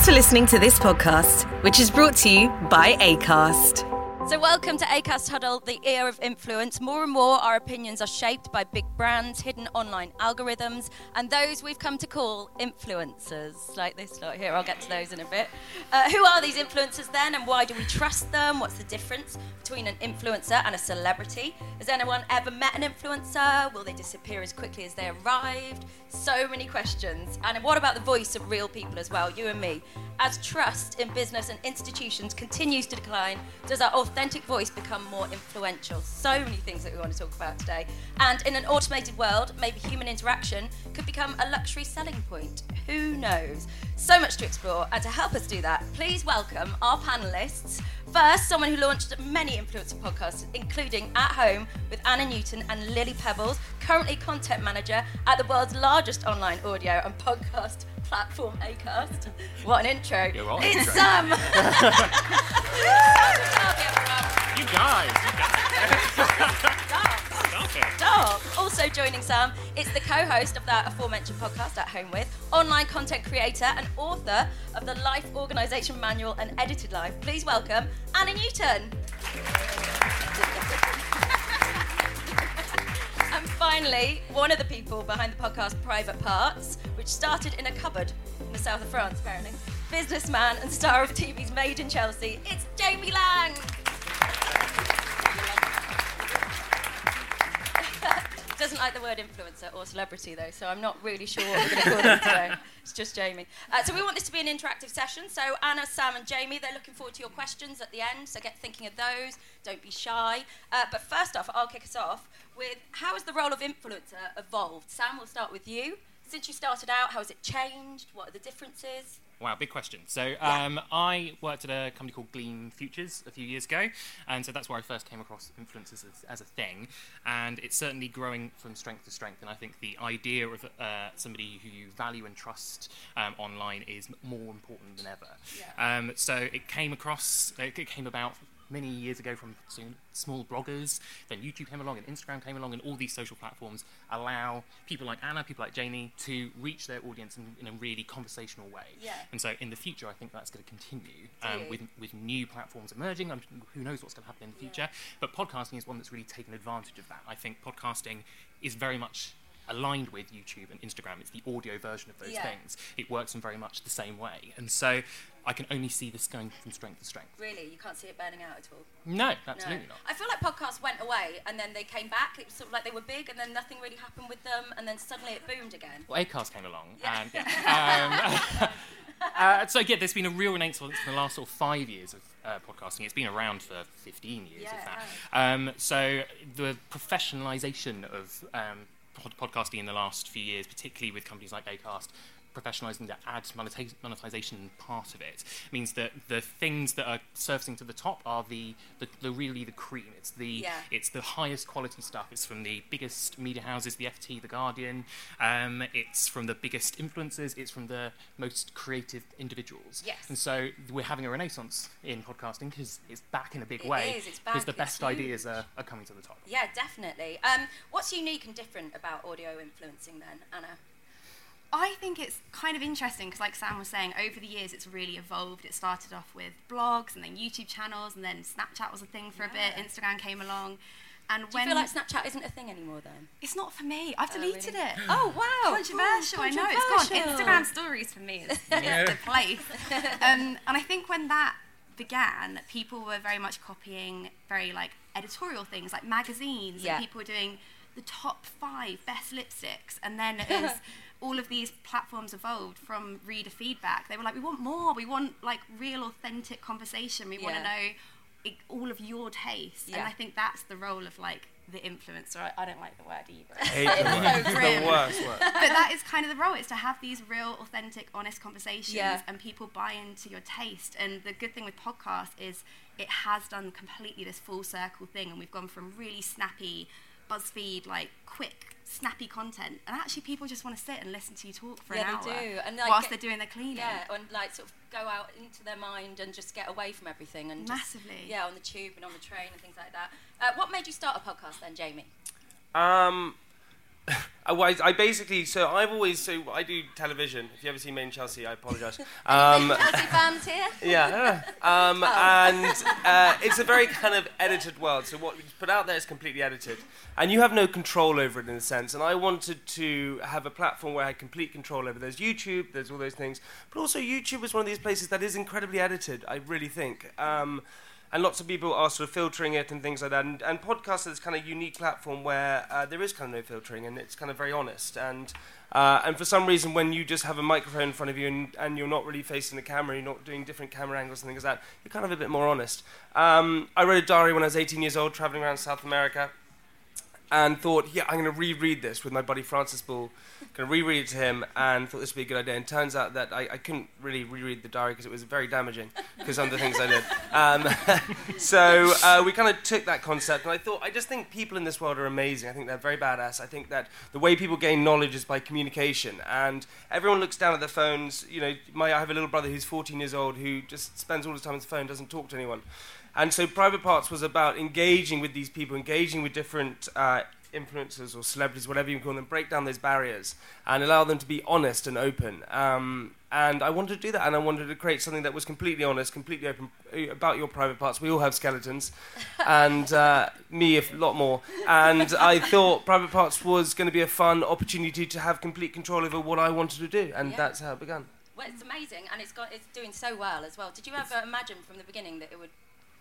Thanks for listening to this podcast, which is brought to you by ACAST. So, welcome to ACAST Huddle, the ear of influence. More and more, our opinions are shaped by big brands, hidden online algorithms, and those we've come to call influencers, like this lot here. I'll get to those in a bit. Uh, who are these influencers then, and why do we trust them? What's the difference between an influencer and a celebrity? Has anyone ever met an influencer? Will they disappear as quickly as they arrived? So many questions. And what about the voice of real people as well, you and me? As trust in business and institutions continues to decline, does our authentic voice become more influential? So many things that we want to talk about today. And in an automated world, maybe human interaction could become a luxury selling point. Who knows? So much to explore. And to help us do that, please welcome our panelists. First, someone who launched many influencer podcasts, including At Home with Anna Newton and Lily Pebbles, currently content manager at the world's largest online audio and podcast platform, Acast. What an intro. You're on it's. Sam. Um, you guys. Stop it. Stop. Also joining Sam, it's the co-host of that aforementioned podcast at Home With, online content creator and author of the Life Organisation Manual and Edited Life. Please welcome Anna Newton. and finally, one of the people behind the podcast Private Parts, which started in a cupboard in the south of France, apparently. Businessman and star of TV's Made in Chelsea, it's Jamie Laing. Doesn't like the word influencer or celebrity though, so I'm not really sure what we're going to call them today. It's just Jamie. Uh, so we want this to be an interactive session. So Anna, Sam, and Jamie, they're looking forward to your questions at the end. So get thinking of those. Don't be shy. Uh, but first off, I'll kick us off with how has the role of influencer evolved? Sam, we'll start with you. Since you started out, how has it changed? What are the differences? Wow, big question. So um, I worked at a company called Gleam Futures a few years ago, and so that's where I first came across influencers as, as a thing, and it's certainly growing from strength to strength. And I think the idea of uh, somebody who you value and trust um, online is more important than ever. Yeah. Um, so it came across, it came about many years ago from small bloggers. Then YouTube came along, and Instagram came along, and all these social platforms allow people like Anna, people like Jamie, to reach their audience in, in a really conversational way. Yeah. And so in the future, I think that's going to continue um, with with new platforms emerging. I'm, who knows what's going to happen in the future? But podcasting is one that's really taken advantage of that. I think podcasting is very much aligned with YouTube and Instagram. It's the audio version of those Yeah. things. It works in very much the same way, and so I can only see this going from strength to strength. Really, you can't see it burning out at all. No, absolutely no. not. I feel like podcasts went away and then they came back. It was sort of like they were big and then nothing really happened with them and then suddenly it boomed again. Well, Acast came along, Yeah. and yeah. um, uh, so yeah, there's been a real renaissance in the last sort of five years of uh, podcasting. It's been around for 15 years, Yeah, if that. Um, so the professionalisation of um, podcasting in the last few years, particularly with companies like Acast. Professionalizing the ad monetization part of it means that the things that are surfacing to the top are the, the, the really the cream. It's the Yeah. it's the highest quality stuff. It's from the biggest media houses, the FT, the Guardian. Um, it's from the biggest influencers. It's from the most creative individuals. Yes. And so we're having a renaissance in podcasting because it's back in a big It way. is, it's Because the best ideas are, are coming to the top. Yeah, definitely. Um, what's unique and different about audio influencing then, Anna? I think it's kind of interesting because, like Sam was saying, over the years it's really evolved. It started off with blogs and then YouTube channels, and then Snapchat was a thing for a bit. Instagram came along, and Do when you feel like Snapchat isn't a thing anymore then? it's not for me, I've Oh, deleted really? it. Oh, wow. Controversial, I know. It's gone. Instagram stories for me is, is the place. Um, and I think when that began, people were very much copying very like editorial things like magazines, Yeah. and people were doing the top five best lipsticks. And then as all of these platforms evolved from reader feedback, they were like, we want more. We want like real, authentic conversation. We want to know i all of your taste. And I think that's the role of like the influencer. I, I don't like the word either. hate the word. so It's the grim worst word. but that is kind of the role is to have these real authentic honest conversations Yeah. and people buy into your taste and the good thing with podcasts is it has done completely this full circle thing and we've gone from really snappy buzzfeed like quick snappy content and actually people just want to sit and listen to you talk for Yeah, an they hour do. And, like, whilst get- they're doing their cleaning Yeah, and like sort of go out into their mind and just get away from everything and just- Massively. yeah, on the tube and on the train and things like that. Uh, what made you start a podcast then, Jamie? Um, well, I, I basically, so I've always, so I do television. If you ever see Made in Chelsea, I apologise. Um, Chelsea fans here. yeah, um, and uh, it's a very kind of edited world. So what you put out there is completely edited, and you have no control over it in a sense. And I wanted to have a platform where I had complete control over. There's YouTube, there's all those things, but also YouTube is one of these places that is incredibly edited. I really think. Um, and lots of people are sort of filtering it and things like that. And, and podcast is this kind of unique platform where uh, there is kind of no filtering and it's kind of very honest. And uh, and for some reason, when you just have a microphone in front of you and, and you're not really facing the camera, you're not doing different camera angles and things like that, you're kind of a bit more honest. Um, I wrote a diary when I was 18 years old, traveling around South America and thought, yeah, I'm going to reread this with my buddy Francis Boulle. Going to reread it to him, and thought this would be a good idea. And turns out that I, I couldn't really reread the diary because it was very damaging because some of the things I did. Um, so uh, we kind of took that concept, and I thought, I just think people in this world are amazing. I think they're very badass. I think that the way people gain knowledge is by communication, and everyone looks down at their phones. You know, my, I have a little brother who's 14 years old who just spends all his time on his phone, doesn't talk to anyone. And so Private Parts was about engaging with these people, engaging with different uh, influencers or celebrities, whatever you call them, break down those barriers and allow them to be honest and open. Um, and I wanted to do that, and I wanted to create something that was completely honest, completely open uh, about your private parts. We all have skeletons, and uh, me a lot more. And I thought private parts was going to be a fun opportunity to have complete control over what I wanted to do, and Yeah. that's how it began. Well, it's amazing, and it's got it's doing so well as well. Did you ever imagine from the beginning that it would,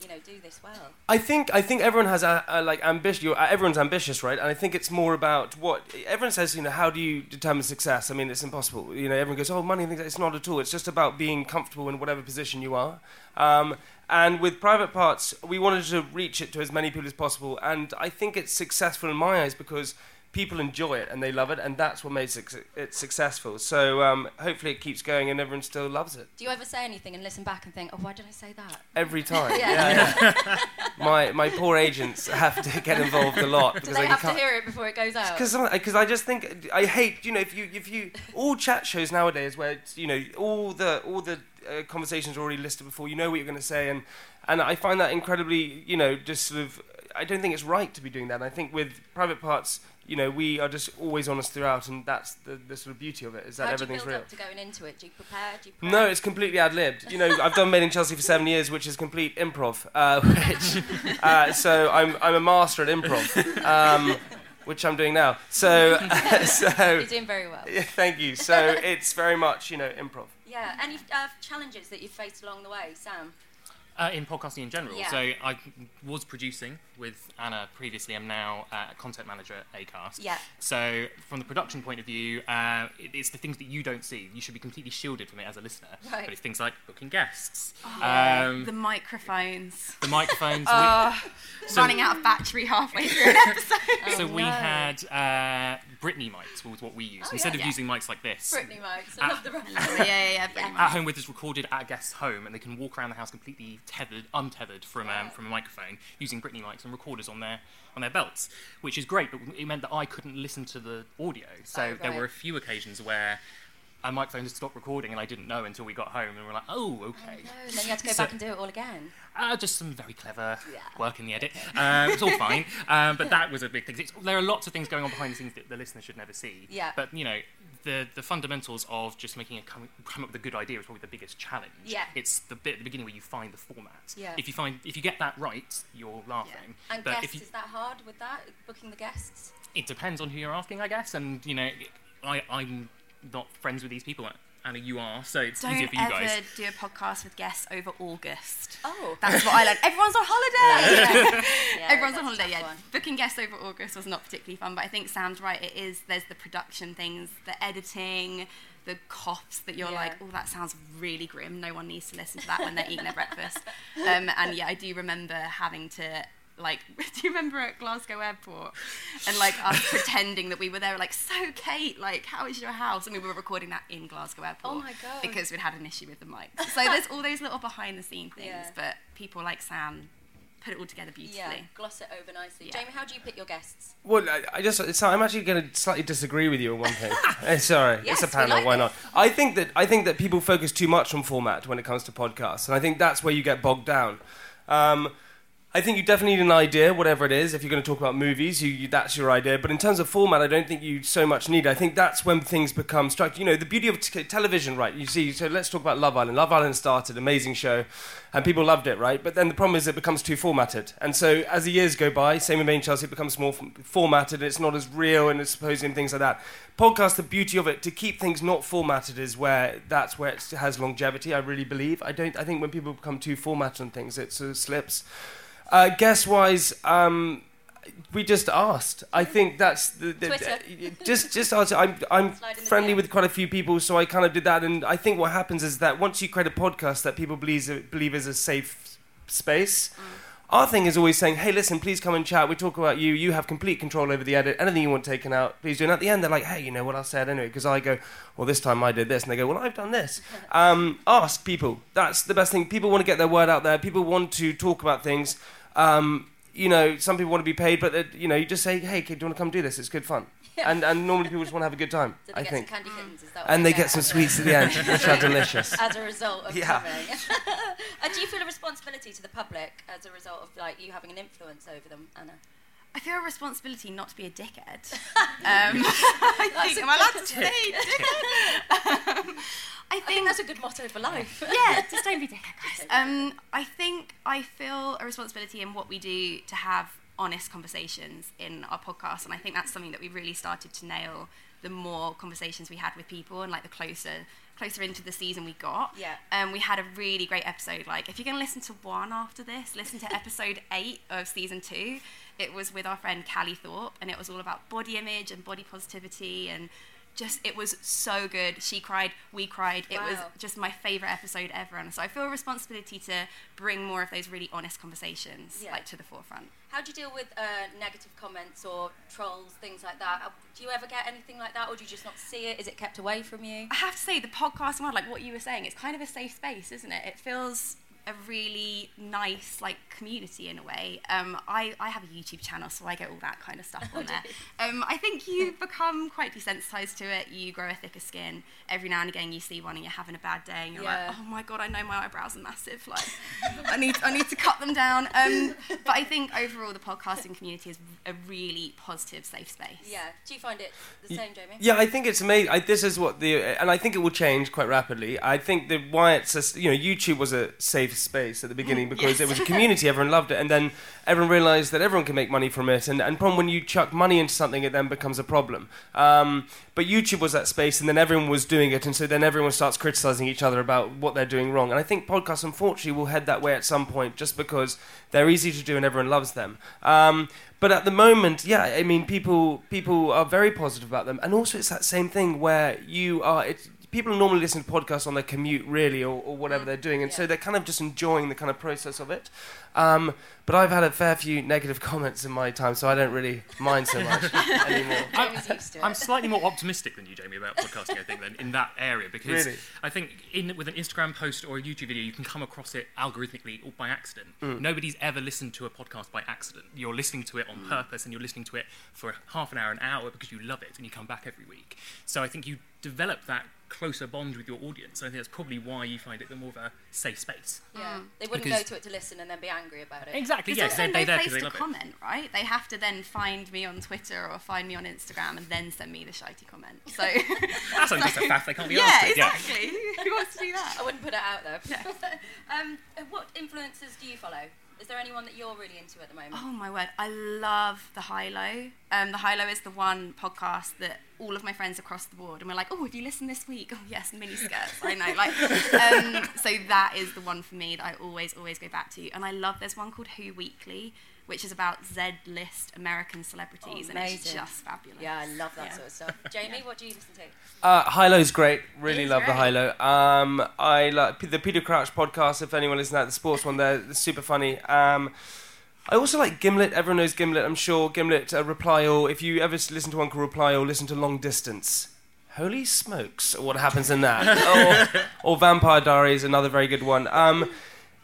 you know, do this well? I think I think everyone has a, a like ambition. Everyone's ambitious, right? And I think it's more about what everyone says. You know, how do you determine success? I mean, it's impossible. You know, everyone goes, "Oh, money." things It's not at all. It's just about being comfortable in whatever position you are. Um, and with private parts, we wanted to reach it to as many people as possible. And I think it's successful in my eyes because people enjoy it and they love it, and that's what makes it, it successful. So um, hopefully, it keeps going and everyone still loves it Do you ever say anything and listen back and think, oh, why did I say that? every time. Yeah. yeah. my my poor agents have to get involved a lot Do because they I have to hear it before it goes out? Because because I just think I hate you know if you if you all chat shows nowadays where it's, you know all the all the uh, conversations are already listed before you know what you're going to say and and I find that incredibly you know just sort of I don't think it's right to be doing that and I think with private parts you know we are just always honest throughout and that's the, the sort of beauty of it is that How do you everything's build real. up to going into it? Do you prepare? Do you? No, it's completely ad libbed. You know, I've done Made in Chelsea for seven years, which is complete improv. Uh, which, uh, so I'm I'm a master at improv, um, which I'm doing now. So so You're doing very well. yeah, thank you. So it's very much you know improv. Yeah. Any uh, challenges that you've faced along the way, Sam? Uh, in podcasting in general. Yeah. So I was producing with Anna previously. I'm now uh, content manager at Acast. Yeah. So from the production point of view, uh, it, it's the things that you don't see. You should be completely shielded from it as a listener. Right. But it's things like booking guests, Yeah. um, The microphones. the microphones. we- Oh, so- running out of battery halfway through an episode. so Oh, we no. had uh, Britney mics was what we used Oh, instead yeah. of using mics like this. Britney Mikes. I Ah. love the reference. yeah, yeah, yeah. At home with us recorded at a guest's home, and they can walk around the house completely tethered, untethered from um, from a microphone, using Britney mics and recorders on their on their belts, which is great. But it meant that I couldn't listen to the audio, so Oh, there were a few occasions where a microphone had stopped recording, and I didn't know until we got home, and we're like, oh, okay. No, and then you had to go So- back and do it all again. Uh, just some very clever Yeah. work in the edit. Um, it's all fine, um, but that was a big thing. It's, there are lots of things going on behind the scenes that the listener should never see. Yeah. But you know, the the fundamentals of just making a come, come up with a good idea is probably the biggest challenge. Yeah. It's the bit at the beginning where you find the format. Yeah. If you find if you get that right, you're laughing. And but guests, if you, is that hard with that? Booking the guests? it depends on who you're asking, I guess. And you know, I I'm not friends with these people. Anna, you are, so it's easier Don't for you ever guys. do a podcast with guests over August. Oh. That's what I learned. Everyone's on holiday. Yeah, Everyone's on holiday. Yeah, one. booking guests over August was not particularly fun, but I think Sam's right. It is. There's the production things, the editing, the coughs that you're Yeah. like, oh, that sounds really grim. No one needs to listen to that when they're eating their breakfast. Um, and yeah, I do remember having to. Like, do you remember at Glasgow Airport and like us pretending that we were there? Like, so Kate, like, how is your house? And we were recording that in Glasgow Airport. Oh my God. Because we'd had an issue with the mic. So there's all those little behind the scene things, Yeah. but people like Sam put it all together beautifully. Yeah, gloss it over nicely. Yeah. Jamie, how do you pick your guests? Well, I, I just it's, I'm actually going to slightly disagree with you on one thing. Eh, Sorry, Yes, it's a panel. like why this. not? I think that I think that people focus too much on format when it comes to podcasts, and I think that's where you get bogged down. Um, I think you definitely need an idea, whatever it is. If you're going to talk about movies, you, you, that's your idea. But in terms of format, I don't think you so much need. I think that's when things become structured. You know, the beauty of t- television, right? You see, so let's talk about Love Island. Love Island started, amazing show, and people loved it, right? But then the problem is it becomes too formatted. And so as the years go by, same with Made in Chelsea, it becomes more f- formatted. It's not as real and it's supposed and things like that. Podcast, the beauty of it, to keep things not formatted is where that's where it has longevity. I really believe. I don't. I think when people become too formatted on things, it sort uh, of slips. Uh, guest wise, um, we just asked. I think that's the, the just just ask. I'm I'm friendly with quite a few people, so I kind of did that. And I think what happens is that once you create a podcast that people believe believe is a safe space. Mm. Our thing is always saying, "Hey, listen, please come and chat. We talk about you. You have complete control over the edit. Anything you want taken out, please do." And at the end, they're like, "Hey, you know what I said anyway?" Because I go, "Well, this time I did this," and they go, "Well, I've done this." Um, ask people. That's the best thing. People want to get their word out there. People want to talk about things. Um, you know, some people want to be paid, but you know, you just say, "Hey, kid, do you want to come do this? It's good fun." And and normally people just want to have a good time. So they I get think, some candy kittens, is that what and they get as some sweets at the end, which are delicious. As a result of Yeah. coming. do you feel a responsibility to the public as a result of like you having an influence over them, Anna? I feel a responsibility not to be a dickhead. Um, I think, am I allowed to say dickhead? Um, I I think think that's a good motto for life. yeah, just don't be dickhead, guys. Um, I think I feel a responsibility in what we do to have honest conversations in our podcast, and I think that's something that we really started to nail. The more conversations we had with people, and like the closer, closer into the season we got. Yeah. Um, we had a really great episode. Like, if you're going to listen to one after this, listen to episode eight of season two. It was with our friend Callie Thorpe, and it was all about body image and body positivity and just it was so good. She cried, we cried. It was just my favorite episode ever, and so I feel a responsibility to bring more of those really honest conversations Yeah. like to the forefront. How do you deal with uh, negative comments or trolls, things like that? Uh, Do you ever get anything like that, or do you just not see it? Is it kept away from you? I have to say, the podcast world, like what you were saying, it's kind of a safe space, isn't it? It feels a really nice like community in a way. Um, I, I have a YouTube channel, so I get all that kind of stuff on there. Um, I think you become quite desensitized to it. You grow a thicker skin. Every now and again, you see one and you're having a bad day, and you're Yeah. like, oh my god, I know my eyebrows are massive. Like, I need I need to cut them down. Um, but I think overall, the podcasting community is a really positive, safe space. Yeah. Do you find it the same, Jamie? Yeah, I think it's amazing. I, this is what the, and I think it will change quite rapidly. I think that why it's, a, you know, YouTube was a safe space at the beginning because it was a community, everyone loved it, and then everyone realised that everyone can make money from it. And and problem when you chuck money into something, it then becomes a problem. Um, but YouTube was that space, and then everyone was doing it, and so then everyone starts criticising each other about what they're doing wrong. And I think podcasts, unfortunately, will head that way at some point, just because they're easy to do and everyone loves them. Um, but at the moment, yeah, I mean, people people are very positive about them, and also it's that same thing where you are. It, people normally listen to podcasts on their commute, really, or, or whatever they're doing, and so they're kind of just enjoying the kind of process of it. Um, but I've had a fair few negative comments in my time, so I don't really mind so much anymore. Jamie's used. I'm slightly more optimistic than you, Jamie, about podcasting. I think than in that area because Really? I think in with an Instagram post or a YouTube video, you can come across it algorithmically or by accident. Mm. Nobody's ever listened to a podcast by accident. You're listening to it on Mm. purpose, and you're listening to it for half an hour, an hour because you love it, and you come back every week. So I think you develop that closer bond with your audience. I think that's probably why you find it the more of a safe space. yeah. They wouldn't Because- go to it to listen and then be angry about it. Exactly. Because Yes, they're, they're no there place because they to love it. comment, right? They have to then find me on Twitter or find me on Instagram and then send me the shitey comment. So That's just a faff they can't be yeah, asked. to. exactly. Who wants to do that? I wouldn't put it out there. um, uh, what influencers do you follow? Is there anyone that you're really into at the moment? Oh my word, I love the High Low. Um, the High Low is the one podcast that all of my friends across the board, and we're like, oh, have you listened this week? Oh yes, mini skirts. I know, like, um, so that is the one for me that I always, always go back to. And I love. There's one called Who Weekly, which is about Z-list American celebrities, Oh, and it's amazing. just fabulous. Yeah, I love that Yeah. sort of stuff. Jamie, what do you listen to? Uh, High Low-'s great. Really It is love the great. High Low. Um, I like the Peter Crouch podcast. If anyone listens to that, the sports one, they're super funny. Um, I also like Gimlet. Everyone knows Gimlet, I'm sure. Gimlet, uh, Reply All. If you ever listen to one called Reply All, listen to Long Distance. Holy smokes, what happens in that? or, or Vampire Diaries, another very good one. Um,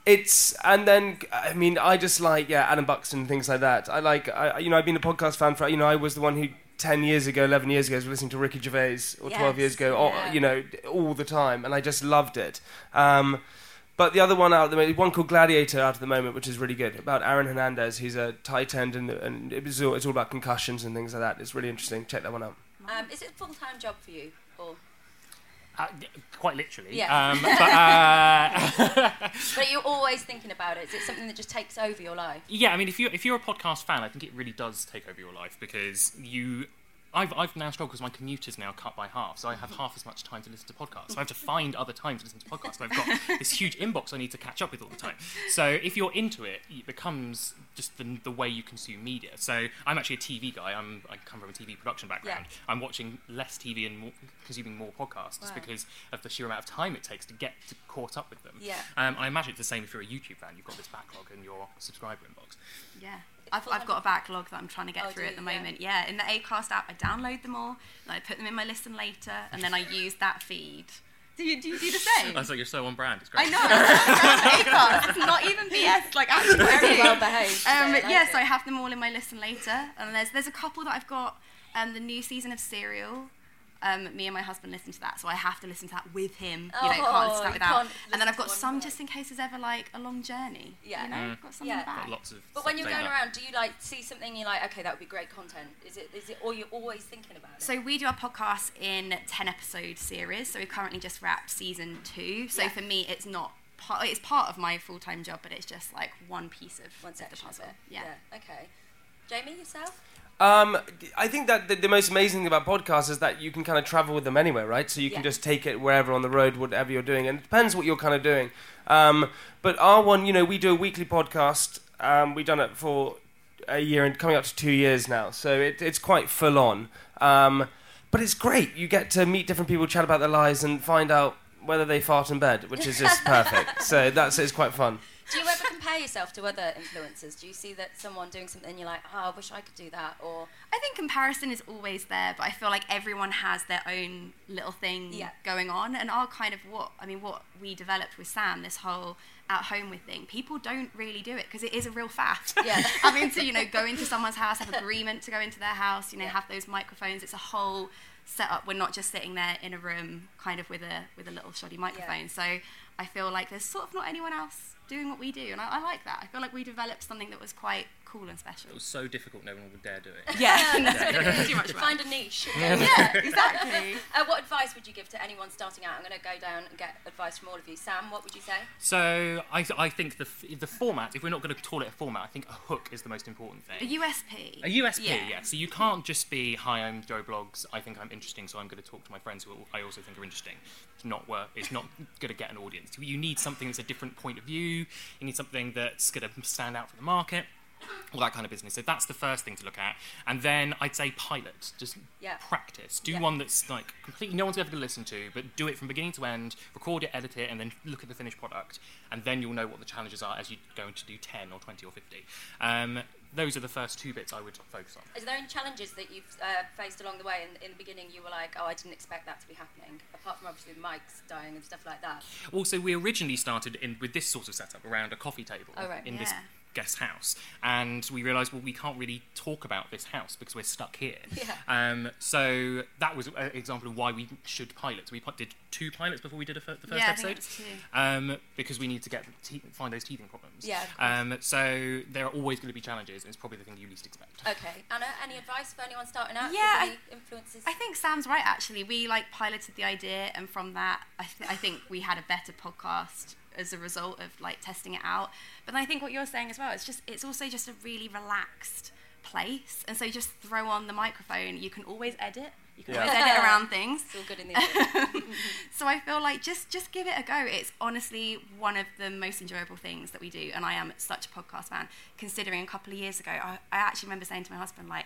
it's and then I mean I just like yeah Adam Buxton and things like that. I like I, you know I've been a podcast fan for you know I was the one who ten years ago, eleven years ago was listening to Ricky Gervais or twelve years ago, or, yeah. you know all the time, and I just loved it. Um, but the other one out at the moment, one called Gladiator out at the moment, which is really good about Aaron Hernandez. He's a tight end, and, and it's, all, it's all about concussions and things like that. It's really interesting. Check that one out. Um, is it a full time job for you? Or Uh, quite literally. Yeah. Um, but, uh, but you're always thinking about it. Is it something that just takes over your life? yeah, I mean, if you're if you're a podcast fan, I think it really does take over your life because you. I've, I've now struggled because my commute is now cut by half, so I have half as much time to listen to podcasts. So I have to find other time to listen to podcasts. And I've got this huge inbox I need to catch up with all the time. So if you're into it, it becomes just the, the way you consume media. So I'm actually a TV guy. I'm, I come from a TV production background. Yeah. I'm watching less TV and more, consuming more podcasts just Wow. because of the sheer amount of time it takes to get to caught up with them. Yeah. Um, I imagine it's the same if you're a YouTube fan. You've got this backlog in your subscriber inbox. Yeah. I've, I've got a backlog that I'm trying to get Oh, through at the you? Yeah. moment. Yeah, in the Acast app, I download them all, and I put them in my listen later, and then I use that feed. Do you do, you do the same? I was like, you're so on brand. It's great. I great. know. It's Acast. It's not even BS. Like actually Very very well behaved. Um, today, I yeah, like so I have them all in my listen later, and there's there's a couple that I've got. Um, the new season of Serial. Um, me and my husband listen to that, so I have to listen to that with him. You know, can't Oh, listen to that without. And then I've got some just in case there's ever like a long journey. Yeah. You know, Mm. got some Yeah. in Got lots of. But when you're going like around, do you like see something you're like, okay, that would be great content? Is it? Is it? Or you're always thinking about it? So we do our podcast in ten episode series. So we've currently just wrapped season two. So Yeah. for me, it's not part. It's part of my full time job, but it's just like one piece of one the section of puzzle. Yeah. Okay. Jamie, yourself? Um, I think that the, the most amazing thing about podcasts is that you can kind of travel with them anywhere, right? So you can Yeah. just take it wherever on the road, whatever you're doing, and it depends what you're kind of doing. Um, but our one, you know, we do a weekly podcast. Um, we've done it for a year and coming up to two years now, so it, it's quite full on. Um, but it's great. You get to meet different people, chat about their lives, and find out whether they fart in bed, which is just perfect. So that's it's quite fun. Do you ever compare yourself to other influencers? Do you see that someone doing something and you're like, oh, I wish I could do that? Or I think comparison is always there, but I feel like everyone has their own little thing Yeah. going on. And our kind of what I mean, what we developed with Sam, this whole at home with thing, people don't really do it because it is a real fact. Yeah. Having to, you know, go into someone's house, have agreement to go into their house, you know, Yeah. have those microphones. It's a whole setup. We're not just sitting there in a room kind of with a with a little shoddy microphone. So I feel like there's sort of not anyone else doing what we do. And I, I like that. I feel like we developed something that was quite cool and special. It was so difficult, no one would dare do it. Yeah, too much work. find a niche. Yeah, exactly. Uh, what advice would you give to anyone starting out? I'm going to go down and get advice from all of you. Sam, what would you say? So I, th- I think the, f- the format, if we're not going to call it a format, I think a hook is the most important thing. A USP. A USP, Yeah. yeah. So you can't just be, hi, I'm Joe Bloggs. I think I'm interesting, so I'm going to talk to my friends who I also think are interesting. It's not work. It's not going to get an audience. You need something that's a different point of view. You need something that's going to stand out for the market. All that kind of business. So that's the first thing to look at. And then I'd say pilot. Just Yeah. practice. Do Yeah. one that's like completely no one's ever going to listen to, but do it from beginning to end. Record it, edit it, and then look at the finished product. And then you'll know what the challenges are as you go to do 10 or 20 or 50. Um, those are the first two bits I would focus on. Is there any challenges that you've uh, faced along the way? In, in the beginning, you were like, oh, I didn't expect that to be happening, apart from obviously the mics dying and stuff like that. Also, we originally started in with this sort of setup around a coffee table Oh, right. in this Yeah. Guest house, and we realised, well, we can't really talk about this house because we're stuck here. Yeah. Um, so that was an example of why we should pilot. We did two pilots before we did a fir- the first Yeah, I episode, think it's two. um, because we need to get te- find those teething problems. Yeah. Um, so there are always going to be challenges, and it's probably the thing you least expect. Okay. Anna, any advice for anyone starting out? Yeah, Any influences? I think Sam's right. Actually, we like piloted the idea, and from that, I, th- I think we had a better podcast as a result of like testing it out. But I think what you're saying as well, it's just it's also just a really relaxed place, and so you just throw on the microphone. You can always edit. You can Yeah. always edit around things. It's all good in the so I feel like just just give it a go. It's honestly one of the most enjoyable things that we do, and I am such a podcast fan. Considering a couple of years ago, I, I actually remember saying to my husband like.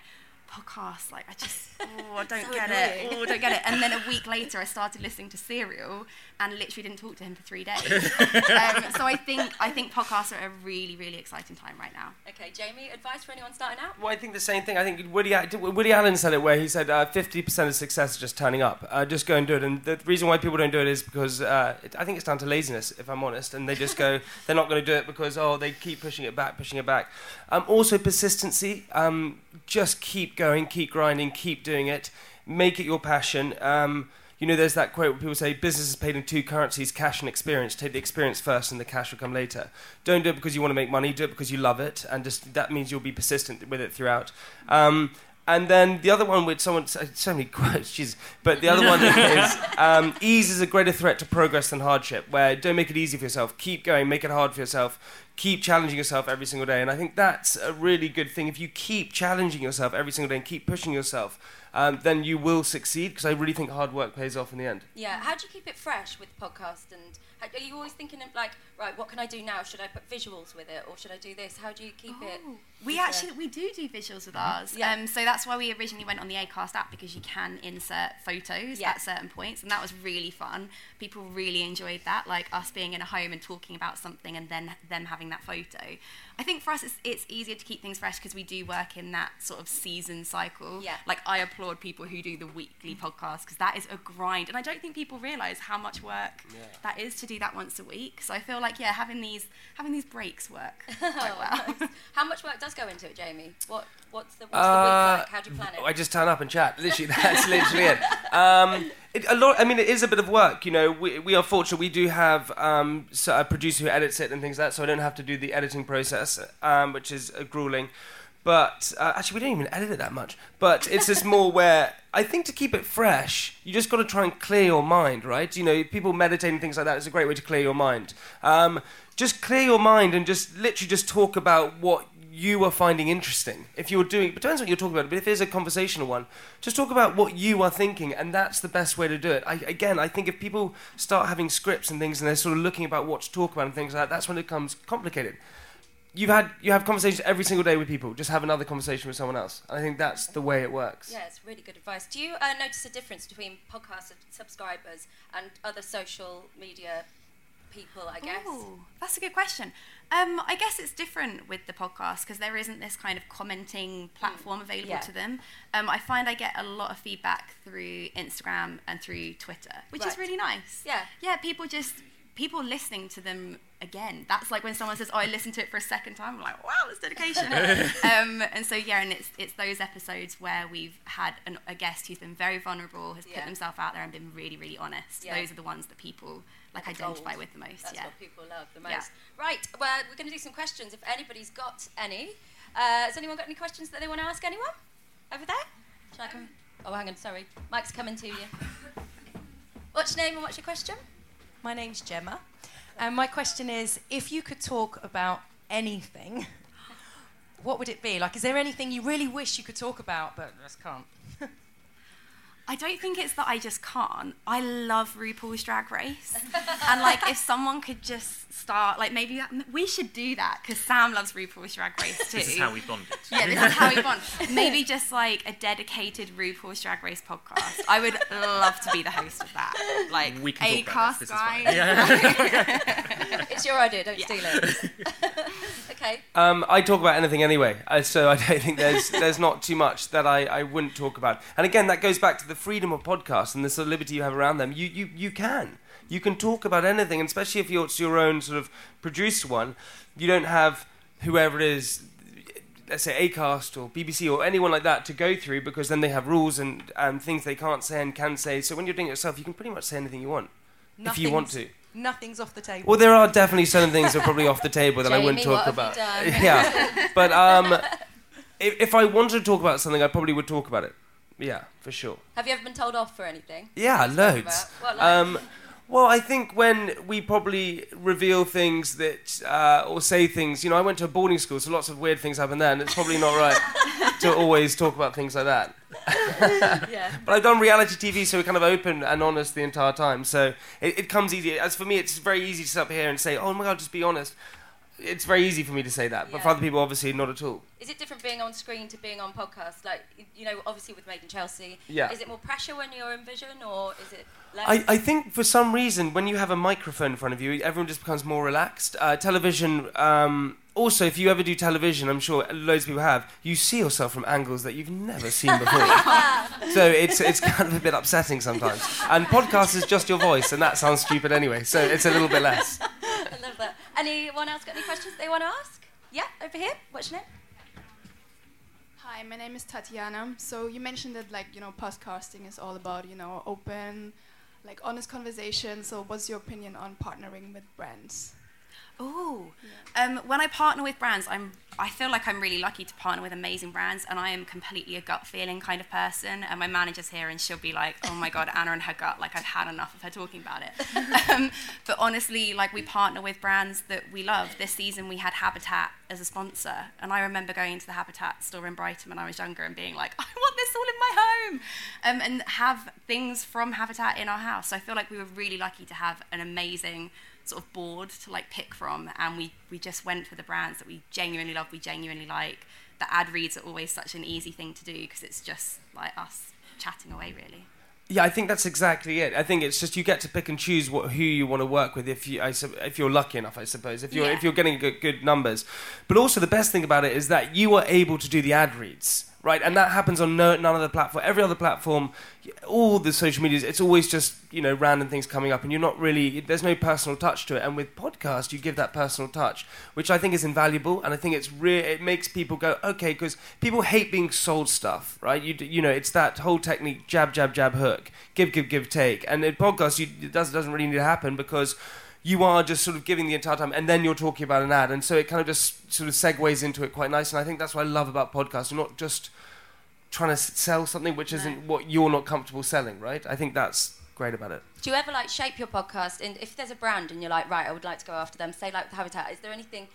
Podcasts, like I just, oh, I don't So get annoying. it, oh, I don't get it. And then a week later, I started listening to Serial, and literally didn't talk to him for three days. um, so I think, I think podcasts are a really, really exciting time right now. okay, Jamie, advice for anyone starting out? Well, I think the same thing. I think Woody, Woody Allen said it where he said uh, 50% of success is just turning up. Uh, just go and do it. And the reason why people don't do it is because uh, it, I think it's down to laziness, if I'm honest. And they just go, they're not going to do it because, oh, they keep pushing it back, pushing it back. Um, also, persistency. Um, just keep going, keep grinding, keep doing it. Make it your passion. Um, you know, there's that quote where people say business is paid in two currencies, cash and experience. Take the experience first, and the cash will come later. Don't do it because you want to make money. Do it because you love it, and just that means you'll be persistent with it throughout. Um, and then the other one, which someone so many quotes, jeez, but the other one is um, ease is a greater threat to progress than hardship. Where don't make it easy for yourself, keep going, make it hard for yourself, keep challenging yourself every single day. And I think that's a really good thing. If you keep challenging yourself every single day and keep pushing yourself, um, then you will succeed. Because I really think hard work pays off in the end. Yeah. How do you keep it fresh with podcast? And how, are you always thinking of like, right, what can I do now? Should I put visuals with it, or should I do this? How do you keep it? We Yeah. actually we do do visuals with ours. Yeah. Um, so that's why we originally went on the Acast app because you can insert photos Yeah. at certain points, and that was really fun. People really enjoyed that, like us being in a home and talking about something, and then them having that photo. I think for us, it's, it's easier to keep things fresh because we do work in that sort of season cycle. Yeah. Like I applaud people who do the weekly podcast because that is a grind, and I don't think people realise how much work that is to do that once a week. So I feel like yeah, having these having these breaks work quite well. Nice. How much work does go into it, Jamie? What What's the, what's Uh, the week like? How do you plan it? I just turn up and chat. Literally, that's literally it. Um, it. A lot. I mean, it is a bit of work. You know, we, we are fortunate. We do have um, so a producer who edits it and things like that, so I don't have to do the editing process, um, which is uh, grueling. But uh, actually, we don't even edit it that much. But it's just more where I think to keep it fresh, you just got to try and clear your mind, right? You know, people meditating things like that is a great way to clear your mind. Um, just clear your mind and just literally just talk about what you are finding interesting. If you're doing, it depends what you're talking about. But if it's a conversational one, just talk about what you are thinking, and that's the best way to do it. I, again, I think if people start having scripts and things, and they're sort of looking about what to talk about and things like that, that's when it becomes complicated you've had you have conversations every single day with people. Just have another conversation with someone else. I think that's the way it works. Yeah, it's really good advice. Do you uh, notice a difference between podcast subscribers and other social media people? I guess. Ooh, that's a good question. Um, I guess it's different with the podcast because there isn't this kind of commenting platform available Yeah. to them. Um, I find I get a lot of feedback through Instagram and through Twitter, which Right. is really nice. Yeah. Yeah, people just people listening to them again. That's like when someone says, "Oh, I listened to it for a second time." I'm like, "Wow, that's dedication." um, and so yeah, and it's it's those episodes where we've had an, a guest who's been very vulnerable, has Yeah. put himself out there, and been really, really honest. Yeah. Those are the ones that people like Gold. identify with the most. That's yeah. what people love the most. Yeah. Right. Well, we're going to do some questions. If anybody's got any, uh, has anyone got any questions that they want to ask anyone over there? Shall I come? Oh, hang on. Sorry, Mike's coming to you. What's your name and what's your question? My name's Gemma, and my question is if you could talk about anything, what would it be? Like, is there anything you really wish you could talk about but just can't? I don't think it's that I just can't. I love RuPaul's Drag Race, and like if someone could just start, like maybe that, we should do that because Sam loves RuPaul's Drag Race too. This is how we bonded. Yeah, this is how we bond. Maybe just like a dedicated RuPaul's Drag Race podcast. I would love to be the host of that. Like We can a talk about cast this. guy. This is fine. It's your idea. Don't Yeah. steal it. Okay. Um, I talk about anything anyway, uh, so I don't think there's there's not too much that I, I wouldn't talk about. And again, that goes back to the freedom of podcasts and the sort of liberty you have around them. You you you can you can talk about anything, and especially if you're, it's your own sort of produced one. You don't have whoever it is. Let's say Acast or BBC or anyone like that to go through because then they have rules and, and things they can't say and can say. So when you're doing it yourself, you can pretty much say anything you want if you want to. Nothing's- Nothing's off the table. Well, there are definitely certain things that are probably off the table that I wouldn't talk what have about. you done? yeah, but um, if, if I wanted to talk about something, I probably would talk about it. Yeah, for sure. Have you ever been told off for anything? Yeah, loads. What, like? Um, well, I think when we probably reveal things that, uh, or say things, you know, I went to a boarding school, so lots of weird things happen there, and it's probably not right to always talk about things like that. Yeah. But I've done reality TV, so we're kind of open and honest the entire time. So it, it comes easy. As for me, it's very easy to sit up here and say, "Oh my God, just be honest." It's very easy for me to say that, but for other people, obviously, not at all. Is it different being on screen to being on podcast? Like, you know, obviously with Made in Chelsea. Yeah. Is it more pressure when you're in Vision, or is it less? I, I think for some reason, when you have a microphone in front of you, everyone just becomes more relaxed. Uh, television, um, also, if you ever do television, I'm sure loads of people have, you see yourself from angles that you've never seen before. so it's, it's kind of a bit upsetting sometimes. And podcast is just your voice, and that sounds stupid anyway, so it's a little bit less. I love that. Anyone else got any questions they want to ask? Yeah, over here. What's your name? Hi, my name is Tatiana. So you mentioned that like you know podcasting is all about you know open like honest conversation. So, what's your opinion on partnering with brands? Oh, um, when I partner with brands, I'm I feel like I'm really lucky to partner with amazing brands, and I am completely a gut feeling kind of person. And my manager's here, and she'll be like, "Oh my god, Anna and her gut! Like I've had enough of her talking about it." um, but honestly, like we partner with brands that we love. This season, we had Habitat as a sponsor, and I remember going into the Habitat store in Brighton when I was younger and being like, "I want this all in my home," um, and have things from Habitat in our house. So I feel like we were really lucky to have an amazing sort of board to like pick from and we we just went for the brands that we genuinely love we genuinely like the ad reads are always such an easy thing to do because it's just like us chatting away really Yeah, I think that's exactly it. I think it's just you get to pick and choose what who you want to work with if you I, if you're lucky enough, I suppose. If you're Yeah. if you're getting good, good numbers, but also the best thing about it is that you are able to do the ad reads, right? And that happens on no, none other platform. Every other platform, all the social medias, it's always just you know random things coming up, and you're not really there's no personal touch to it. And with podcast, you give that personal touch, which I think is invaluable, and I think it's re- it makes people go okay because people hate being sold stuff, right? You you know it's that whole technique jab jab jab hook, give give give take, and in podcast you, it does, doesn't really need to happen because you are just sort of giving the entire time and then you're talking about an ad. And so it kind of just sort of segues into it quite nice. And i think that's what i love about podcasts. You're not just trying to sell something which isn't what you're not comfortable selling right? I think that's great about it. Do you ever like shape your podcast? And if there's a brand and you're like, right, I would like to go after them, say like the Habitat, is there anything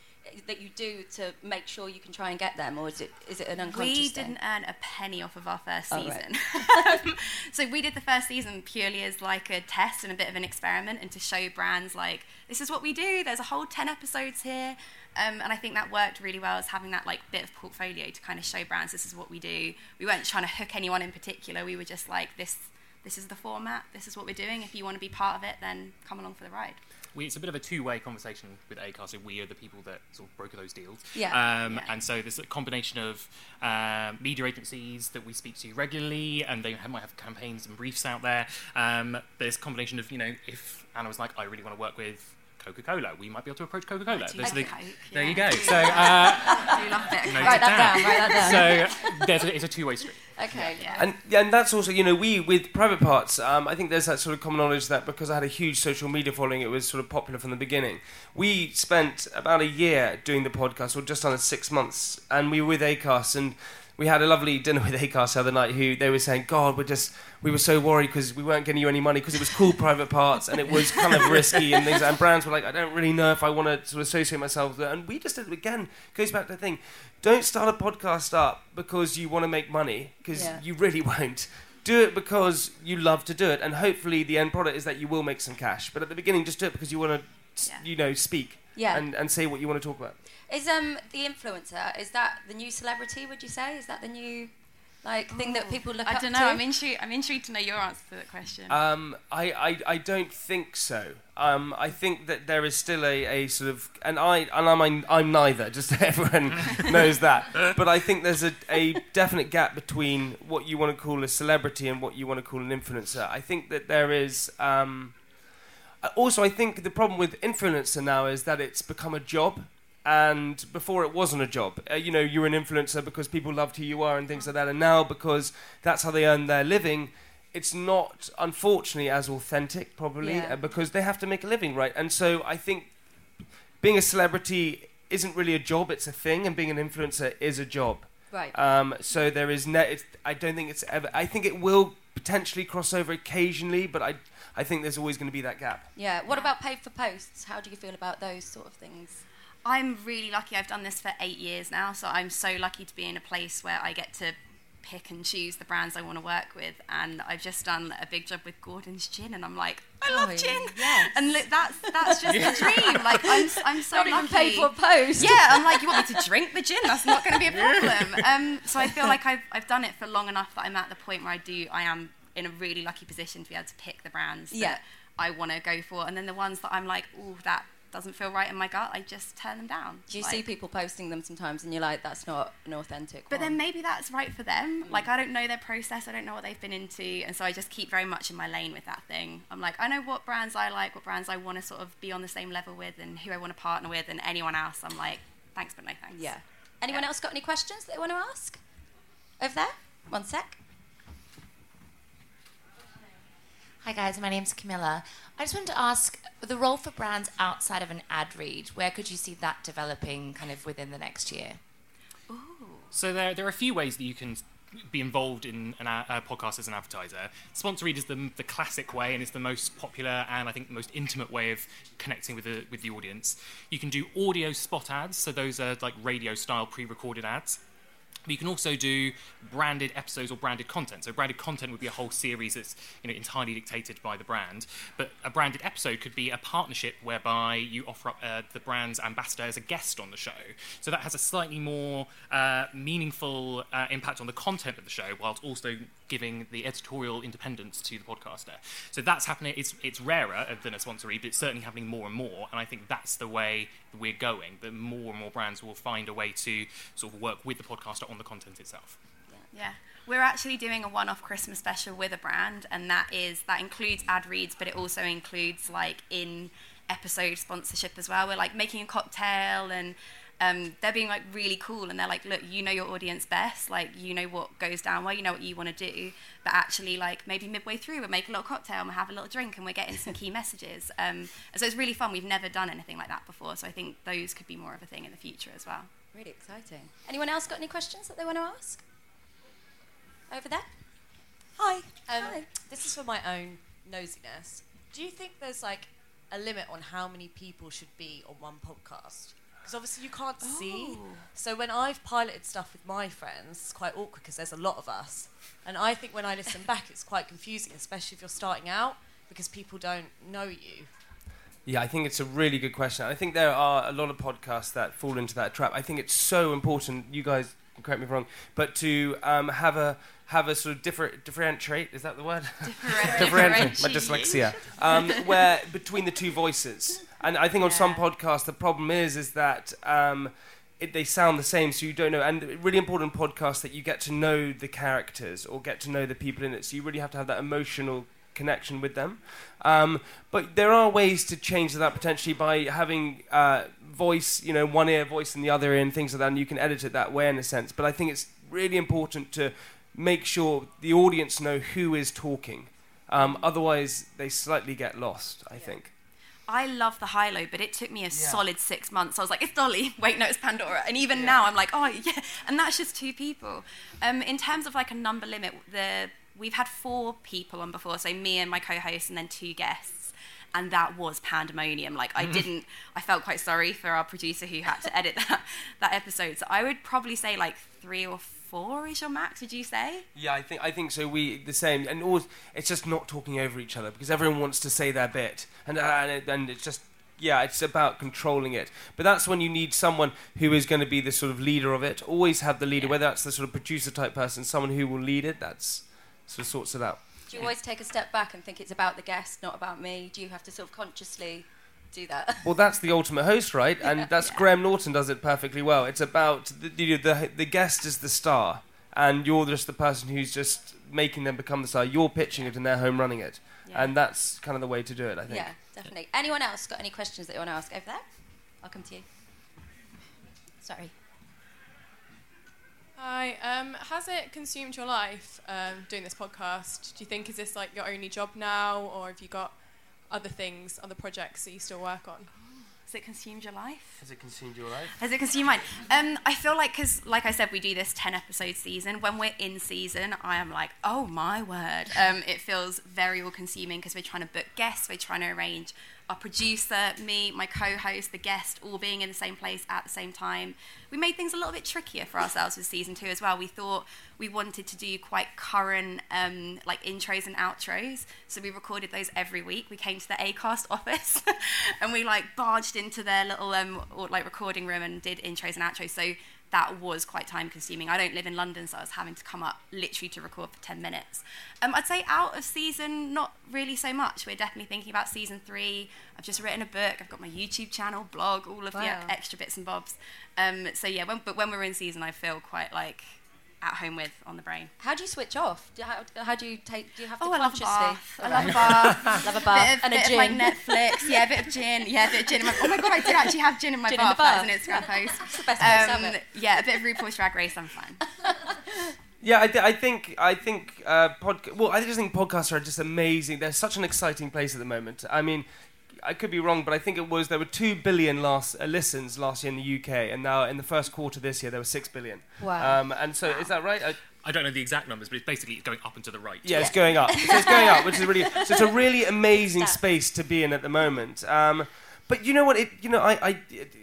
that you do to make sure you can try and get them, or is it is it an unconscious we didn't earn a penny off of our first Oh, right. season so we did the first season purely as like a test and a bit of an experiment and to show brands like this is what we do there's a whole 10 episodes here um, and I think that worked really well as having that like bit of portfolio to kind of show brands this is what we do. We weren't trying to hook anyone in particular. We were just like this. This is the format. This is what we're doing. If you want to be part of it, then come along for the ride. We, it's a bit of a two-way conversation with Acast. So we are the people that sort of broker those deals. Yeah. Um, Yeah. And so there's a combination of uh, media agencies that we speak to regularly, and they might have campaigns and briefs out there. Um, there's a combination of you know if Anna was like, I really want to work with. Coca-Cola. We might be able to approach Coca-Cola. like the- Coke, there you go. So, uh, I do love a bit of note Coke. Write that down. Write that down. so there's a, it's a two-way street. okay. Yeah. and yeah, and that's also you know we with private parts um, i think there's that sort of common knowledge that because i had a huge social media following it was sort of popular from the beginning we spent about a year doing the podcast or just under six months and we were with acast and we had a lovely dinner with acast the other night who they were saying god we're just we were so worried because we weren't getting you any money because it was cool private parts and it was kind of risky and things and brands were like i don't really know if i want to sort of associate myself with it and we just did it again goes back to the thing don't start a podcast up because you want to make money because Yeah. you really won't. Do it because you love to do it, and hopefully the end product is that you will make some cash. But at the beginning, just do it because you want to, Yeah. you know, speak Yeah. and, and say what you want to talk about. Is um the influencer is that the new celebrity? Would you say is that the new like thing that people look at? I up don't to? know. I'm intrigued. I'm intrigued to know your answer to that question. Um, I, I, I don't think so. Um, I think that there is still a, a sort of, and I and I'm I'm neither. Just so everyone knows that. But I think there's a, a definite gap between what you want to call a celebrity and what you want to call an influencer. I think that there is. Um, also, I think the problem with influencer now is that it's become a job. And before it wasn't a job. Uh, you know, you're an influencer because people loved who you are and things like that. And now, because that's how they earn their living, it's not, unfortunately, as authentic, probably, Yeah. uh, because they have to make a living, right? And so I think being a celebrity isn't really a job, it's a thing, and being an influencer is a job. right. Um, so there is ne- I don't think it's ever. I think it will potentially cross over occasionally, but I I think there's always going to be that gap. yeah. What about paid for posts? How do you feel about those sort of things? I'm really lucky. I've done this for eight years now, so I'm so lucky to be in a place where I get to pick and choose the brands I want to work with. And I've just done a big job with Gordon's Gin, and I'm like, I love Oh, gin. yes. And look, that's that's just the dream. Like I'm I'm so Not lucky. even paid for a post. Yeah, I'm like, you want me to drink the gin? That's not going to be a problem. Um, so I feel like I've, I've done it for long enough that I'm at the point where I do, I am in a really lucky position to be able to pick the brands Yeah. that I want to go for. And then the ones that I'm like, oh, that doesn't feel right in my gut, I just turn them down. Do you Like- see people posting them sometimes and you're like, that's not an authentic But one? then maybe that's right for them. Mm. Like I don't know their process, I don't know what they've been into, and so I just keep very much in my lane with that thing. I'm like, I know what brands I like, what brands I want to sort of be on the same level with, and who I want to partner with, and anyone else, I'm like, thanks but no thanks. Yeah. Anyone Yeah. else got any questions that they want to ask? Over there? One sec. Hi guys, my name's Camilla. I just wanted to ask the role for brands outside of an ad read. Where could you see that developing, kind of within the next year? So there, there are a few ways that you can be involved in a podcast as an advertiser. Sponsor read is the, the classic way and it's the most popular and I think the most intimate way of connecting with the, with the audience. You can do audio spot ads, so those are like radio style pre recorded ads. But you can also do branded episodes or branded content. So branded content would be a whole series that's you know entirely dictated by the brand. But a branded episode could be a partnership whereby you offer up uh, the brand's ambassador as a guest on the show. So that has a slightly more uh, meaningful uh, impact on the content of the show, whilst also giving the editorial independence to the podcaster. So that's happening. It's it's rarer than a sponsor read, but it's certainly happening more and more. And I think that's the way we're going. That more and more brands will find a way to sort of work with the podcaster on the content itself. Yeah. We're actually doing a one-off Christmas special with a brand, and that is that includes ad reads, but it also includes like in episode sponsorship as well. We're like making a cocktail and um, they're being like really cool and they're like, look, you know your audience best, like you know what goes down well, you know what you want to do, but actually like maybe midway through we'll make a little cocktail and we'll have a little drink and we're getting some key messages. Um, and so it's really fun. We've never done anything like that before, so I think those could be more of a thing in the future as well. Really exciting. Anyone else got any questions that they want to ask? Over there. Hi. Um, Hi. This is for my own nosiness. Do you think there's like a limit on how many people should be on one podcast? Because obviously you can't see. So when I've piloted stuff with my friends, it's quite awkward because there's a lot of us. And I think when I listen back, it's quite confusing, especially if you're starting out because people don't know you. Yeah, I think it's a really good question. I think there are a lot of podcasts that fall into that trap. I think it's so important. You guys correct me if I'm wrong, but to um, have a have a sort of different differentiate. Is that the word? differentiate. My dyslexia. Um, where between the two voices, and I think on some podcasts the problem is is that. Um, it, they sound the same, so you don't know. And really important podcasts that you get to know the characters or get to know the people in it. So you really have to have that emotional connection with them. Um, but there are ways to change that potentially by having uh, voice, you know, one ear voice and the other ear and things like that, and you can edit it that way in a sense. But I think it's really important to make sure the audience know who is talking. Um, otherwise, they slightly get lost, I think. I love the High Low, but it took me a solid six months. I was like, it's Dolly. Wait, no, it's Pandora. And even now, I'm like, oh yeah, and that's just two people. Um, in terms of like a number limit, the we've had four people on before, so me and my co-host, and then two guests, and that was pandemonium. Like I didn't, I felt quite sorry for our producer who had to edit that that episode. So I would probably say like three or four is your max. Would you say? Yeah, I think I think so. We the same, and always it's just not talking over each other because everyone wants to say their bit, and uh, and, it, and it's just yeah, it's about controlling it. But that's when you need someone who is going to be the sort of leader of it. Always have the leader, whether that's the sort of producer type person, someone who will lead it. That's sort of sorts it out. Do you always take a step back and think it's about the guest, not about me? Do you have to sort of consciously do that? Well, that's the ultimate host, right? And that's Graham Norton does it perfectly well. It's about the, you know, the the guest is the star, and you're just the person who's just making them become the star. You're pitching it, and they're home running it, Yeah. and that's kind of the way to do it. I think. Yeah, definitely. Anyone else got any questions that you want to ask over there? I'll come to you. Sorry. Hi. Um, has it consumed your life um, doing this podcast? Do you think is this like your only job now, or have you got other things, other projects that you still work on? Has it consumed your life? Has it consumed your life? Has it consumed mine? Um, I feel like because, like I said, we do this ten episode season. When we're in season, I am like, oh my word! Um, it feels very all consuming because we're trying to book guests, we're trying to arrange our producer, me, my co-host, the guest, all being in the same place at the same time. We made things a little bit trickier for ourselves with season two as well. We thought we wanted to do quite current, um, like intros and outros, so we recorded those every week. We came to the Acast office and we like barged into their little um, like recording room and did intros and outros. So that was quite time consuming. I don't live in London, so I was having to come up literally to record for 10 minutes. Um, I'd say out of season, not really so much. We're definitely thinking about season three. I've just written a book, I've got my YouTube channel, blog, all of Wow. the extra bits and bobs. Um, so yeah, when, but when we're in season, I feel quite like at home with on the brain. How do you switch off? Do you, how, how do you take? Do you have to Oh, I love a bath. I love a bath. love a bath bit of, and a bit gin. Of like Netflix, yeah, a bit of gin, yeah, a bit of gin. In my, oh my god, I did actually have gin in my Gin in the bath. That was an Instagram post. It's the best place Um, it. Yeah, a bit of RuPaul's Drag Race. I'm fine. Yeah, I, th- I think I think uh, pod- well, I just think podcasts are just amazing. They're such an exciting place at the moment. I mean, I could be wrong, but I think it was there were two billion last uh, listens last year in the UK, and now in the first quarter this year there were six billion. Wow. Um, and so is that right? I, I don't know the exact numbers, but it's basically going up and to the right. yeah, it's going up. So it's going up, which is really. So it's a really amazing space to be in at the moment. Um, but you know what? It, you know, I, I,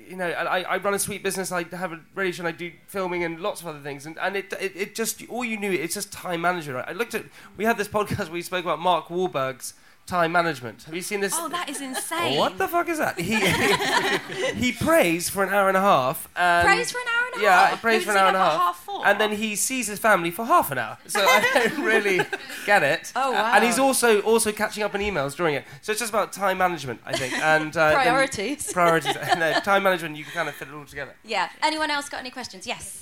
you know, I, I run a sweet business. I have a radio show. and I do filming and lots of other things. And, and it, it, it just all you knew. It's just time management. Right? I looked at. We had this podcast where we spoke about Mark Wahlberg's time management. Have you seen this? Oh, that is insane. What the fuck is that? He he prays for an hour and a half. And Prays for an hour and a yeah, half? he prays for an hour and a half. half for? And then he sees his family for half an hour. So I don't really get it. Oh, wow. And he's also also catching up on emails during it. So it's just about time management, I think. And uh, Priorities. priorities. no, time management. You can kind of fit it all together. Yeah. Anyone else got any questions? Yes.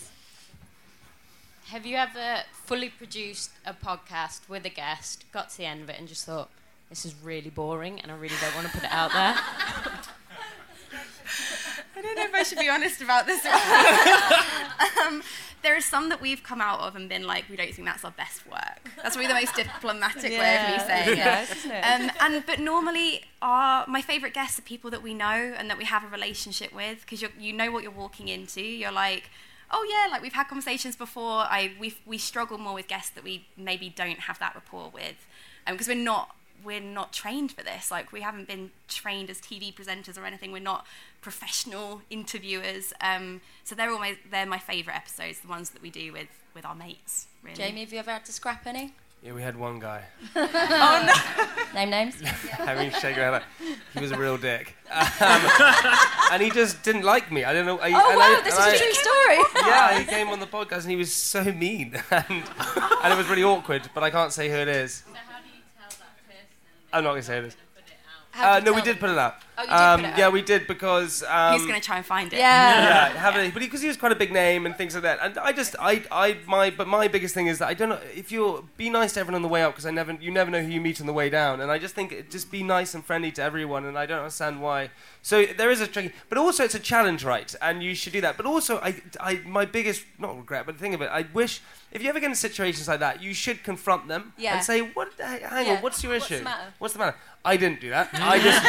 Have you ever fully produced a podcast with a guest, got to the end of it, and just thought, this is really boring and I really don't want to put it out there? I don't know if I should be honest about this. um, there are some that we've come out of and been like, we don't think that's our best work. That's probably the most diplomatic way of me saying Yeah, it? Um, and but normally, our my favourite guests are people that we know and that we have a relationship with because you know what you're walking into. You're like. Oh yeah, like we've had conversations before. I we we struggle more with guests that we maybe don't have that rapport with, because we're not we're not trained for this. Like we haven't been trained as TV presenters or anything. We're not professional interviewers. Um, so they're almost they're my favourite episodes, the ones that we do with with our mates. Really. Jamie, have you ever had to scrap any? Yeah, we had one guy. oh no. Name names. I mean, shake your He was a real dick, um, and he just didn't like me. I don't know. I, Oh and wow, I- this and is a I- true story. yeah, he came on the podcast and he was so mean, and, and it was really awkward. But I can't say who it is. I'm not gonna say this. Uh, no, we did put it out. Oh, you did um, put it Yeah, out. we did because um, He's gonna try and find it. yeah, have a, but because he, was quite a big name and things like that. And I just, I, I, my, but my biggest thing is that I don't know if you're be nice to everyone on the way up because I never, you never know who you meet on the way down. And I just think it- just be nice and friendly to everyone. And I don't understand why. So there is a tricky, but also it's a challenge, right? And you should do that. But also, I, I, my biggest not regret, but the thing of it, I wish if you ever get in situations like that, you should confront them Yeah. and say, what? the heck- Hang Yeah. on, what's your What's the issue? matter? What's the matter? I didn't do that. I just,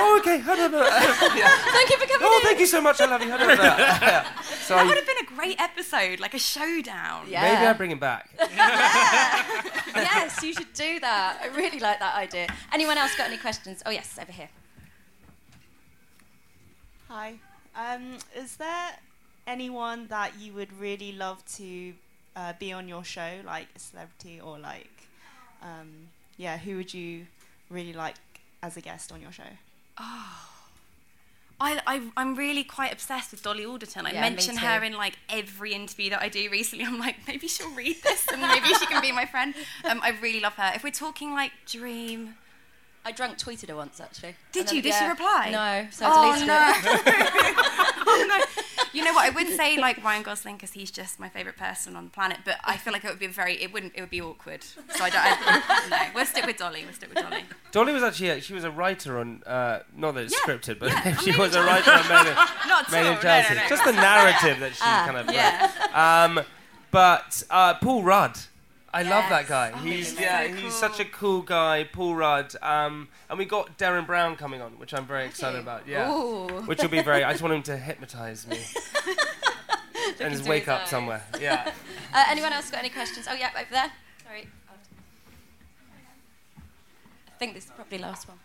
oh, okay. How do I- Yeah. Thank you for coming Oh, in. thank you so much. I love you. How do I- Yeah. So that I- would have been a great episode, like a showdown. Yeah. Maybe I bring him back. yes, you should do that. I really like that idea. Anyone else got any questions? Oh yes, over here. Hi. Um, is there anyone that you would really love to uh, be on your show, like a celebrity or like, um, yeah, who would you really like as a guest on your show? Oh. I, I, I'm really quite obsessed with Dolly Alderton. I Yeah, mention her in like every interview that I do recently. I'm like, maybe she'll read this and maybe she can be my friend. Um, I really love her. If we're talking like dream, I drunk tweeted her once actually. Did And then- you? Did she reply? No, so I oh deleted no. it. oh no. You know what? I would say like Ryan Gosling because he's just my favorite person on the planet. But I feel like it would be very. It wouldn't. It would be awkward. So I don't. I, no. We'll stick with Dolly. We'll stick with Dolly. Dolly was actually uh, she was a writer on uh, not that it's Yeah, scripted, but yeah, she was a writer on Made in, Not at Made in all, no, no, no. Just the narrative that she Ah, kind of yeah. Um, but uh, Paul Rudd, I love that guy. Oh, he's he's yeah, so he's cool. such a cool guy, Paul Rudd. Um, and we got Derren Brown coming on, which I'm very excited you? about. Yeah, Ooh. which will be very. I just want him to hypnotise me and just wake up eyes. somewhere. Yeah. Uh, anyone else got any questions? Oh yeah, over there. Sorry. I think this is probably the last one.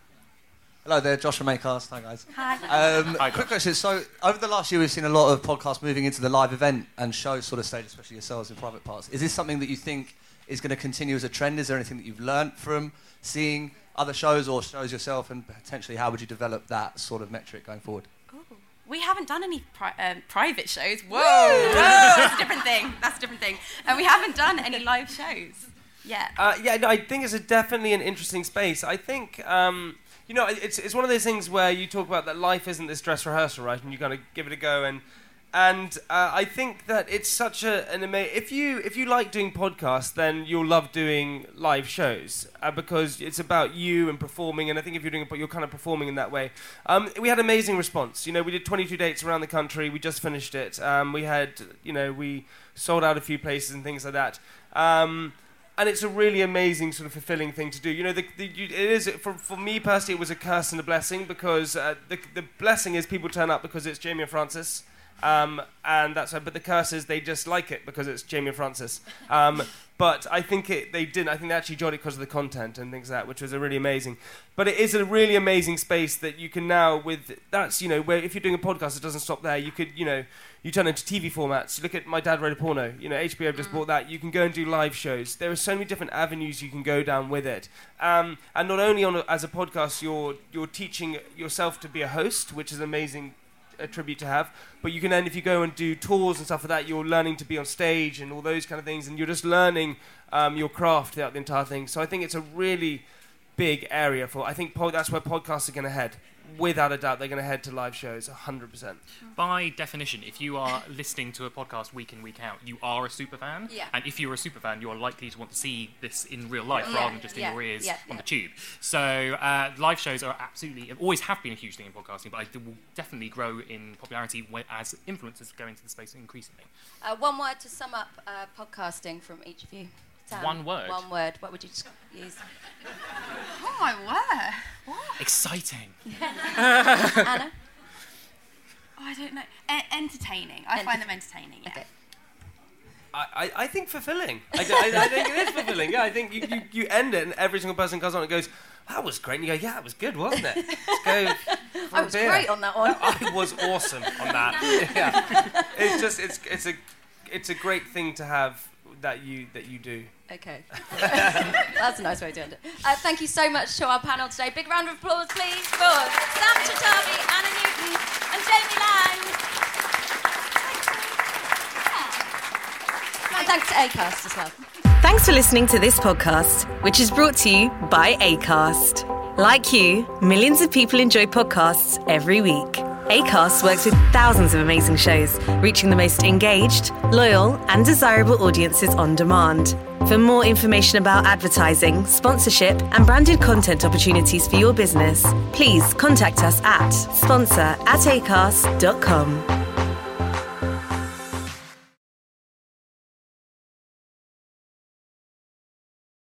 Hello there, Josh from Acast. Hi guys. Hi. Um, quick question. So, over the last year, we've seen a lot of podcasts moving into the live event and show sort of stage, especially yourselves in Private Parts. Is this something that you think is going to continue as a trend? Is there anything that you've learned from seeing other shows or shows yourself, and potentially how would you develop that sort of metric going forward? Cool. We haven't done any pri- um, private shows. Whoa, whoa, that's a different thing. That's a different thing. And we haven't done any live shows yet. Uh, yeah, no, I think it's a definitely an interesting space. I think, um, you know, it's, it's one of those things where you talk about that life isn't this dress rehearsal, right? And you kind of give it a go. And and uh, I think that it's such a, an amazing. If you if you like doing podcasts, then you'll love doing live shows uh, because it's about you and performing. And I think if you're doing it, you're kind of performing in that way. Um, we had amazing response. You know, we did 22 dates around the country. We just finished it. Um, we had, you know, we sold out a few places and things like that. Um, and it's a really amazing sort of fulfilling thing to do. You know, the, the, you, it is for, for me personally, it was a curse and a blessing because uh, the, the blessing is people turn up because it's Jamie and Francis. Um, and that's why, but the curse is they just like it because it's Jamie and Francis. Um, but I think it, they didn't. I think they actually joined it because of the content and things like that, which was a really amazing. But it is a really amazing space that you can now with that's you know where if you're doing a podcast, it doesn't stop there. You could you know you turn into TV formats. Look at my dad wrote a porno. You know HBO just bought that. You can go and do live shows. There are so many different avenues you can go down with it. Um, and not only on a, as a podcast, you're you're teaching yourself to be a host, which is amazing a tribute to have. But you can then, if you go and do tours and stuff like that, you're learning to be on stage and all those kind of things, and you're just learning um, your craft throughout the entire thing. So I think it's a really big area for. I think po- that's where podcasts are going to head. Without a doubt, they're going to head to live shows 100%. By definition, if you are listening to a podcast week in, week out, you are a super fan. Yeah. And if you're a super fan, you are likely to want to see this in real life Yeah, rather than just yeah, in your ears yeah, on yeah. the tube. So uh, live shows are absolutely, always have been a huge thing in podcasting, but I will definitely grow in popularity as influencers go into the space increasingly. Uh, one word to sum up uh, podcasting from each of you. Sam, One word? One word. What would you use? Oh my word. What? Exciting. Anna? Oh, I don't know. E- entertaining. I find them entertaining. Yeah. I, I, I think fulfilling. I I think it is fulfilling. Yeah, I think you, you, you end it and every single person comes on and goes, that was great. And you go, yeah, it was good, wasn't it? Let's go for I a was beer." great on that one. I was awesome on that. yeah. It's just, it's, it's, a, it's a great thing to have that you, that you do. Okay. That's a nice way to end it. Uh, thank you so much to our panel today. Big round of applause, please, for Sam Chitabi, Anna Newton, and Jamie Laing. And thanks to ACAST as well. Thanks for listening to this podcast, which is brought to you by ACAST. Like you, millions of people enjoy podcasts every week. ACAST works with thousands of amazing shows, reaching the most engaged, loyal, and desirable audiences on demand. For more information about advertising, sponsorship, and branded content opportunities for your business, please contact us at sponsor at acast.com.